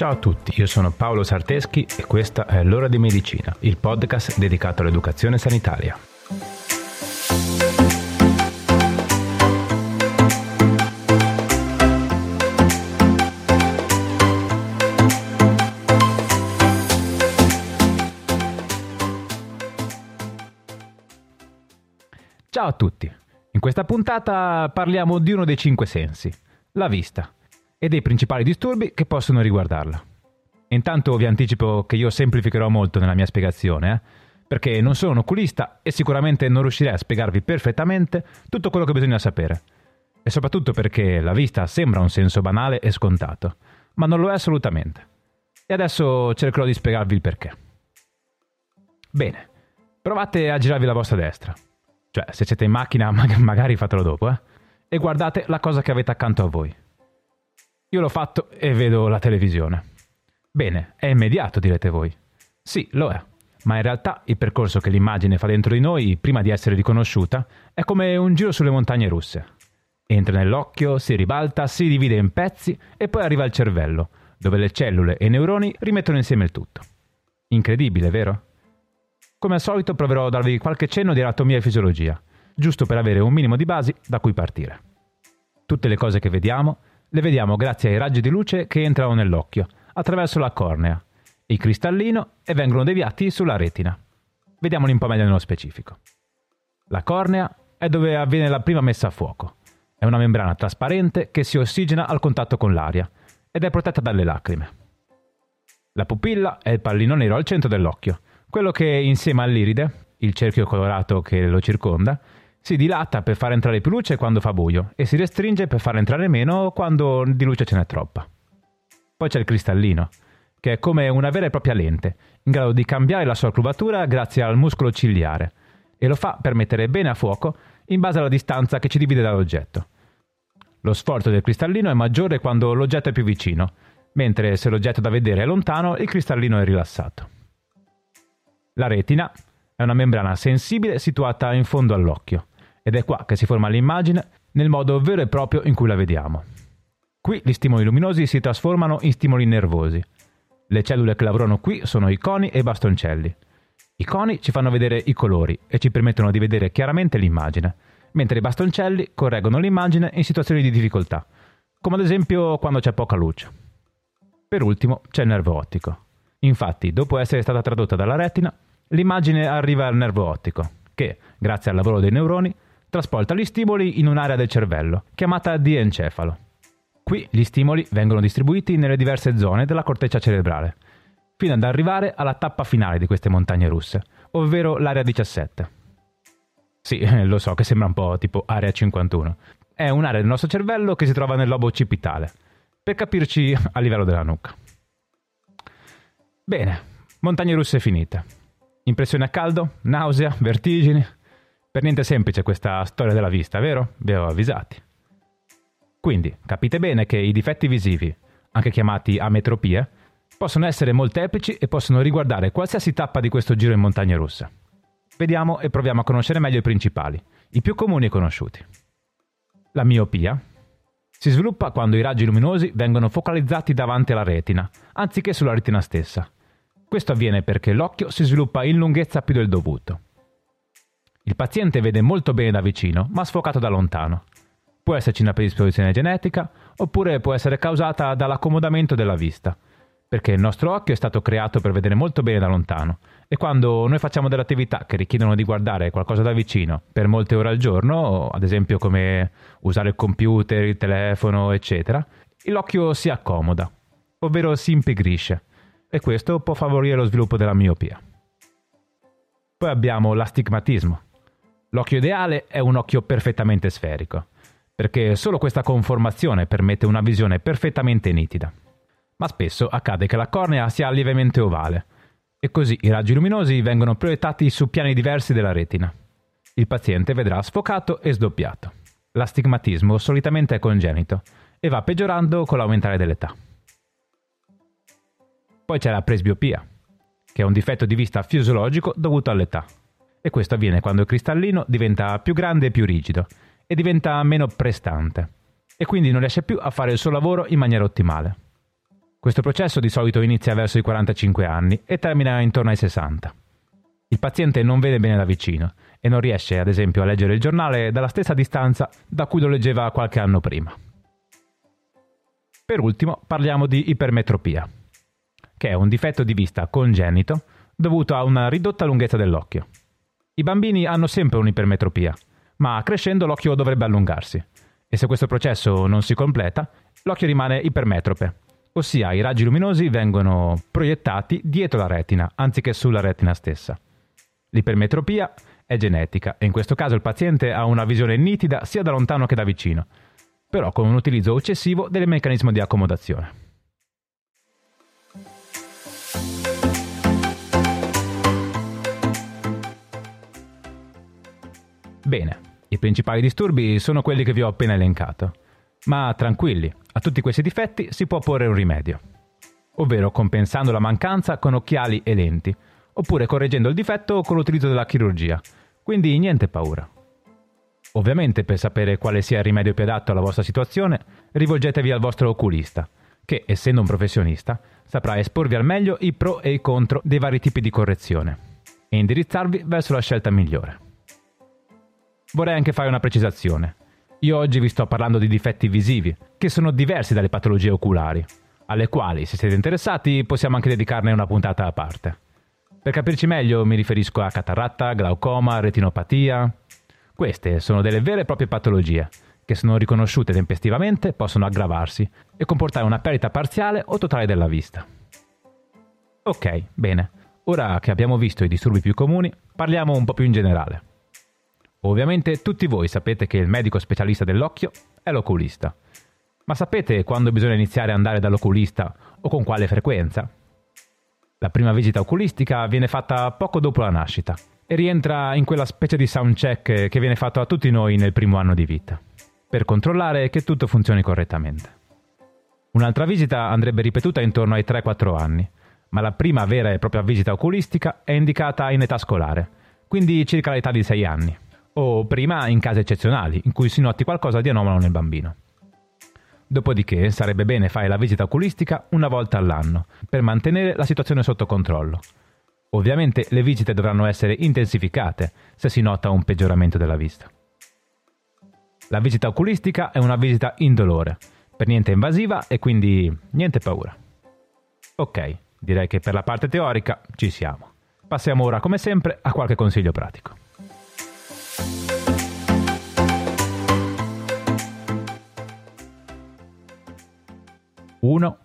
Ciao a tutti, io sono Paolo Sarteschi e questa è L'ora di medicina, il podcast dedicato all'educazione sanitaria. Ciao a tutti, in questa puntata parliamo di uno dei cinque sensi, la vista e dei principali disturbi che possono riguardarla. Intanto vi anticipo che io semplificherò molto nella mia spiegazione, eh? perché non sono un oculista e sicuramente non riuscirei a spiegarvi perfettamente tutto quello che bisogna sapere. E soprattutto perché la vista sembra un senso banale e scontato, ma non lo è assolutamente. E adesso cercherò di spiegarvi il perché. Bene, provate a girarvi la vostra destra. Cioè, se siete in macchina, magari fatelo dopo, eh? E guardate la cosa che avete accanto a voi. Io l'ho fatto e vedo la televisione. Bene, è immediato, direte voi. Sì, lo è. Ma in realtà il percorso che l'immagine fa dentro di noi, prima di essere riconosciuta, è come un giro sulle montagne russe. Entra nell'occhio, si ribalta, si divide in pezzi e poi arriva al cervello, dove le cellule e i neuroni rimettono insieme il tutto. Incredibile, vero? Come al solito proverò a darvi qualche cenno di anatomia e fisiologia, giusto per avere un minimo di basi da cui partire. Tutte le cose che vediamo le vediamo grazie ai raggi di luce che entrano nell'occhio, attraverso la cornea, il cristallino e vengono deviati sulla retina. Vediamoli un po' meglio nello specifico. La cornea è dove avviene la prima messa a fuoco. È una membrana trasparente che si ossigena al contatto con l'aria ed è protetta dalle lacrime. La pupilla è il pallino nero al centro dell'occhio, quello che insieme all'iride, il cerchio colorato che lo circonda, si dilata per far entrare più luce quando fa buio e si restringe per far entrare meno quando di luce ce n'è troppa. Poi c'è il cristallino, che è come una vera e propria lente, in grado di cambiare la sua curvatura grazie al muscolo ciliare, e lo fa per mettere bene a fuoco in base alla distanza che ci divide dall'oggetto. Lo sforzo del cristallino è maggiore quando l'oggetto è più vicino, mentre se l'oggetto da vedere è lontano, il cristallino è rilassato. La retina è una membrana sensibile situata in fondo all'occhio ed è qua che si forma l'immagine nel modo vero e proprio in cui la vediamo. Qui gli stimoli luminosi si trasformano in stimoli nervosi. Le cellule che lavorano qui sono i coni e i bastoncelli. I coni ci fanno vedere i colori e ci permettono di vedere chiaramente l'immagine, mentre i bastoncelli correggono l'immagine in situazioni di difficoltà, come ad esempio quando c'è poca luce. Per ultimo c'è il nervo ottico. Infatti, dopo essere stata tradotta dalla retina, l'immagine arriva al nervo ottico, che, grazie al lavoro dei neuroni, trasporta gli stimoli in un'area del cervello, chiamata diencefalo. Qui gli stimoli vengono distribuiti nelle diverse zone della corteccia cerebrale, fino ad arrivare alla tappa finale di queste montagne russe, ovvero l'area 17. Sì, lo so che sembra un po' tipo area 51. È un'area del nostro cervello che si trova nel lobo occipitale, per capirci a livello della nuca. Bene, montagne russe finite. Impressione a caldo? Nausea? Vertigini? Per niente semplice questa storia della vista, vero? Vi ho avvisati. Quindi capite bene che i difetti visivi, anche chiamati ametropie, possono essere molteplici e possono riguardare qualsiasi tappa di questo giro in montagna russa. Vediamo e proviamo a conoscere meglio i principali, i più comuni e conosciuti. La miopia si sviluppa quando i raggi luminosi vengono focalizzati davanti alla retina, anziché sulla retina stessa. Questo avviene perché l'occhio si sviluppa in lunghezza più del dovuto. Il paziente vede molto bene da vicino, ma sfocato da lontano. Può esserci una predisposizione genetica, oppure può essere causata dall'accomodamento della vista, perché il nostro occhio è stato creato per vedere molto bene da lontano e quando noi facciamo delle attività che richiedono di guardare qualcosa da vicino per molte ore al giorno, ad esempio come usare il computer, il telefono, eccetera, l'occhio si accomoda, ovvero si impigrisce e questo può favorire lo sviluppo della miopia. Poi abbiamo l'astigmatismo, L'occhio ideale è un occhio perfettamente sferico, perché solo questa conformazione permette una visione perfettamente nitida. Ma spesso accade che la cornea sia lievemente ovale, e così i raggi luminosi vengono proiettati su piani diversi della retina. Il paziente vedrà sfocato e sdoppiato. L'astigmatismo solitamente è congenito e va peggiorando con l'aumentare dell'età. Poi c'è la presbiopia, che è un difetto di vista fisiologico dovuto all'età e questo avviene quando il cristallino diventa più grande e più rigido e diventa meno prestante e quindi non riesce più a fare il suo lavoro in maniera ottimale. Questo processo di solito inizia verso i 45 anni e termina intorno ai 60. Il paziente non vede bene da vicino e non riesce, ad esempio, a leggere il giornale dalla stessa distanza da cui lo leggeva qualche anno prima. Per ultimo parliamo di ipermetropia, che è un difetto di vista congenito dovuto a una ridotta lunghezza dell'occhio. I bambini hanno sempre un'ipermetropia, ma crescendo l'occhio dovrebbe allungarsi e se questo processo non si completa, l'occhio rimane ipermetrope, ossia i raggi luminosi vengono proiettati dietro la retina anziché sulla retina stessa. L'ipermetropia è genetica e in questo caso il paziente ha una visione nitida sia da lontano che da vicino, però con un utilizzo eccessivo del meccanismo di accomodazione. Bene, i principali disturbi sono quelli che vi ho appena elencato, ma tranquilli, a tutti questi difetti si può porre un rimedio, ovvero compensando la mancanza con occhiali e lenti, oppure correggendo il difetto con l'utilizzo della chirurgia, quindi niente paura. Ovviamente per sapere quale sia il rimedio più adatto alla vostra situazione, rivolgetevi al vostro oculista, che, essendo un professionista, saprà esporvi al meglio i pro e i contro dei vari tipi di correzione e indirizzarvi verso la scelta migliore. Vorrei anche fare una precisazione. Io oggi vi sto parlando di difetti visivi, che sono diversi dalle patologie oculari, alle quali, se siete interessati, possiamo anche dedicarne una puntata a parte. Per capirci meglio mi riferisco a catarratta, glaucoma, retinopatia. Queste sono delle vere e proprie patologie che se non riconosciute tempestivamente possono aggravarsi e comportare una perdita parziale o totale della vista. Ok, bene. Ora che abbiamo visto i disturbi più comuni, parliamo un po' più in generale. Ovviamente tutti voi sapete che il medico specialista dell'occhio è l'oculista. Ma sapete quando bisogna iniziare ad andare dall'oculista o con quale frequenza? La prima visita oculistica viene fatta poco dopo la nascita e rientra in quella specie di sound check che viene fatto a tutti noi nel primo anno di vita, per controllare che tutto funzioni correttamente. Un'altra visita andrebbe ripetuta intorno ai 3-4 anni, ma la prima vera e propria visita oculistica è indicata in età scolare, quindi circa l'età di 6 anni, o prima in casi eccezionali in cui si noti qualcosa di anomalo nel bambino. Dopodiché sarebbe bene fare la visita oculistica una volta all'anno per mantenere la situazione sotto controllo. Ovviamente le visite dovranno essere intensificate se si nota un peggioramento della vista. La visita oculistica è una visita indolore, per niente invasiva e quindi niente paura. Ok, direi che per la parte teorica ci siamo. Passiamo ora come sempre a qualche consiglio pratico. 1.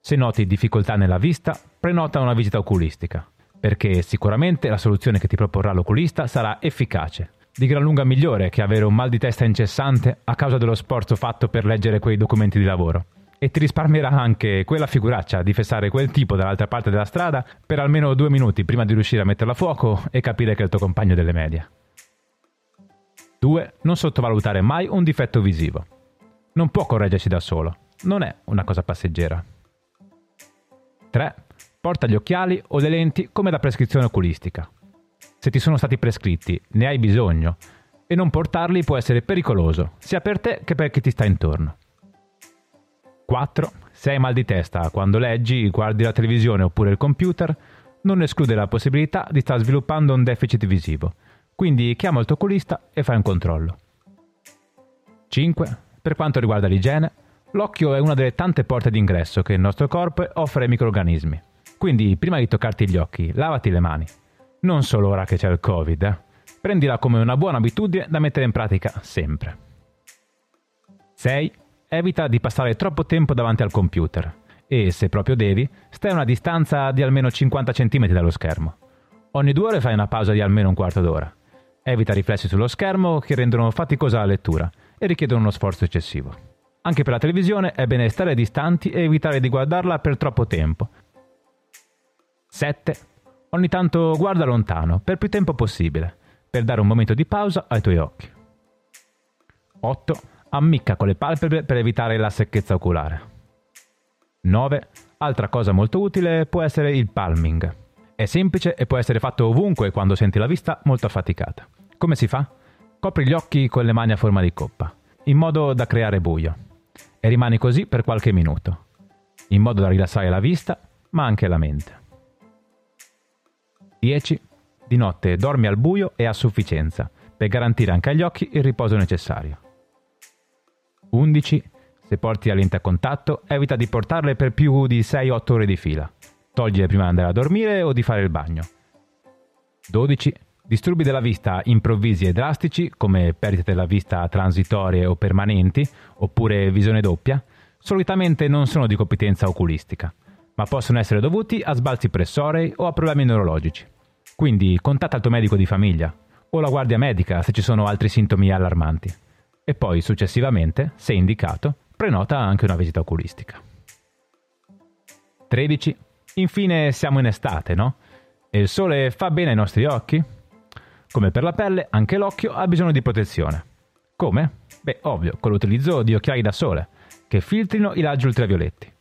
Se noti difficoltà nella vista, prenota una visita oculistica, perché sicuramente la soluzione che ti proporrà l'oculista sarà efficace, di gran lunga migliore che avere un mal di testa incessante a causa dello sforzo fatto per leggere quei documenti di lavoro. E ti risparmierà anche quella figuraccia di fessare quel tipo dall'altra parte della strada per almeno due minuti prima di riuscire a metterla a fuoco e capire che è il tuo compagno delle medie. 2. Non sottovalutare mai un difetto visivo. Non può correggersi da solo non è una cosa passeggera. 3. Porta gli occhiali o le lenti come da prescrizione oculistica. Se ti sono stati prescritti, ne hai bisogno e non portarli può essere pericoloso, sia per te che per chi ti sta intorno. 4. Se hai mal di testa quando leggi, guardi la televisione oppure il computer, non esclude la possibilità di star sviluppando un deficit visivo, quindi chiama il tuo oculista e fai un controllo. 5. Per quanto riguarda l'igiene, L'occhio è una delle tante porte d'ingresso che il nostro corpo offre ai microorganismi. Quindi, prima di toccarti gli occhi, lavati le mani. Non solo ora che c'è il Covid, eh. Prendila come una buona abitudine da mettere in pratica sempre. 6. Evita di passare troppo tempo davanti al computer e, se proprio devi, stai a una distanza di almeno 50 cm dallo schermo. Ogni due ore fai una pausa di almeno un quarto d'ora. Evita riflessi sullo schermo che rendono faticosa la lettura e richiedono uno sforzo eccessivo. Anche per la televisione è bene stare distanti e evitare di guardarla per troppo tempo. 7. Ogni tanto guarda lontano, per più tempo possibile, per dare un momento di pausa ai tuoi occhi. 8. Ammicca con le palpebre per evitare la secchezza oculare. 9. Altra cosa molto utile può essere il palming. È semplice e può essere fatto ovunque quando senti la vista molto affaticata. Come si fa? Copri gli occhi con le mani a forma di coppa, in modo da creare buio e rimani così per qualche minuto. in modo da rilassare la vista, ma anche la mente. 10. Di notte dormi al buio e a sufficienza, per garantire anche agli occhi il riposo necessario. 11. Se porti la lente a contatto, evita di portarle per più di 6-8 ore di fila. Togliele prima di andare a dormire o di fare il bagno. 12. Disturbi della vista improvvisi e drastici, come perdite della vista transitorie o permanenti, oppure visione doppia, solitamente non sono di competenza oculistica, ma possono essere dovuti a sbalzi pressorei o a problemi neurologici. Quindi contatta il tuo medico di famiglia o la guardia medica se ci sono altri sintomi allarmanti. E poi, successivamente, se indicato, prenota anche una visita oculistica. 13. Infine siamo in estate, no? E il sole fa bene ai nostri occhi? Come per la pelle, anche l'occhio ha bisogno di protezione. Come? Beh, ovvio, con l'utilizzo di occhiali da sole, che filtrino i raggi ultravioletti.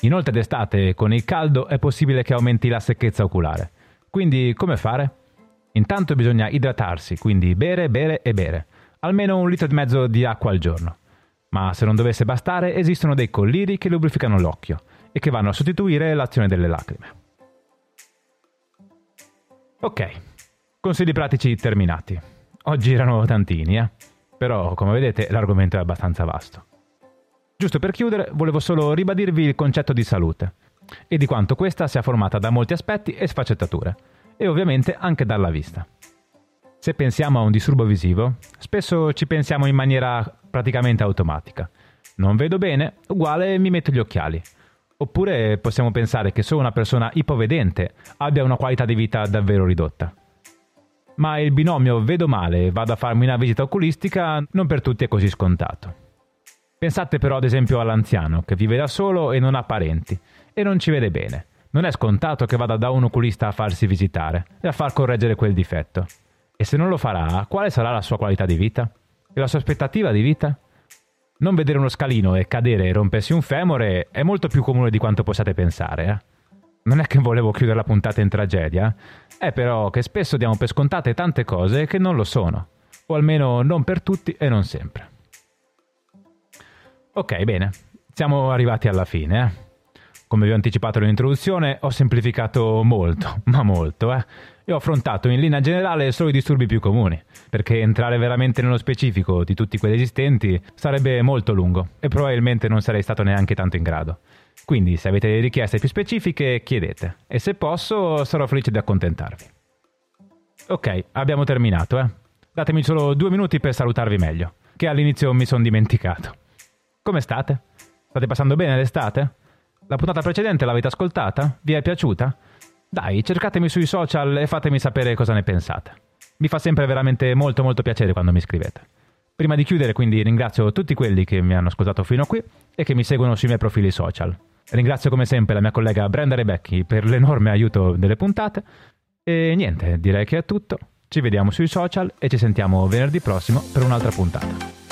Inoltre d'estate, con il caldo, è possibile che aumenti la secchezza oculare. Quindi, come fare? Intanto bisogna idratarsi, quindi bere, bere e bere. Almeno un litro e mezzo di acqua al giorno. Ma se non dovesse bastare, esistono dei colliri che lubrificano l'occhio e che vanno a sostituire l'azione delle lacrime. Ok, consigli pratici terminati. Oggi erano tantini, eh? Però, come vedete, l'argomento è abbastanza vasto. Giusto per chiudere, volevo solo ribadirvi il concetto di salute e di quanto questa sia formata da molti aspetti e sfaccettature, e ovviamente anche dalla vista. Se pensiamo a un disturbo visivo, spesso ci pensiamo in maniera praticamente automatica. Non vedo bene, uguale mi metto gli occhiali. Oppure possiamo pensare che solo una persona ipovedente abbia una qualità di vita davvero ridotta. Ma il binomio vedo male e vado a farmi una visita oculistica non per tutti è così scontato. Pensate però ad esempio all'anziano che vive da solo e non ha parenti e non ci vede bene. Non è scontato che vada da un oculista a farsi visitare e a far correggere quel difetto. E se non lo farà, quale sarà la sua qualità di vita? E la sua aspettativa di vita? Non vedere uno scalino e cadere e rompersi un femore è molto più comune di quanto possiate pensare, eh? Non è che volevo chiudere la puntata in tragedia, è però che spesso diamo per scontate tante cose che non lo sono, o almeno non per tutti e non sempre. Ok, bene, siamo arrivati alla fine, eh? Come vi ho anticipato nell'introduzione, ho semplificato molto, ma molto, eh? E ho affrontato in linea generale solo i disturbi più comuni, perché entrare veramente nello specifico di tutti quelli esistenti sarebbe molto lungo e probabilmente non sarei stato neanche tanto in grado. Quindi, se avete richieste più specifiche, chiedete, e se posso sarò felice di accontentarvi. Ok, abbiamo terminato, eh? Datemi solo due minuti per salutarvi meglio, che all'inizio mi sono dimenticato. Come state? State passando bene l'estate? La puntata precedente l'avete ascoltata? Vi è piaciuta? Dai, cercatemi sui social e fatemi sapere cosa ne pensate. Mi fa sempre veramente molto molto piacere quando mi scrivete. Prima di chiudere quindi ringrazio tutti quelli che mi hanno ascoltato fino a qui e che mi seguono sui miei profili social. Ringrazio come sempre la mia collega Brenda Rebecchi per l'enorme aiuto delle puntate e niente, direi che è tutto. Ci vediamo sui social e ci sentiamo venerdì prossimo per un'altra puntata.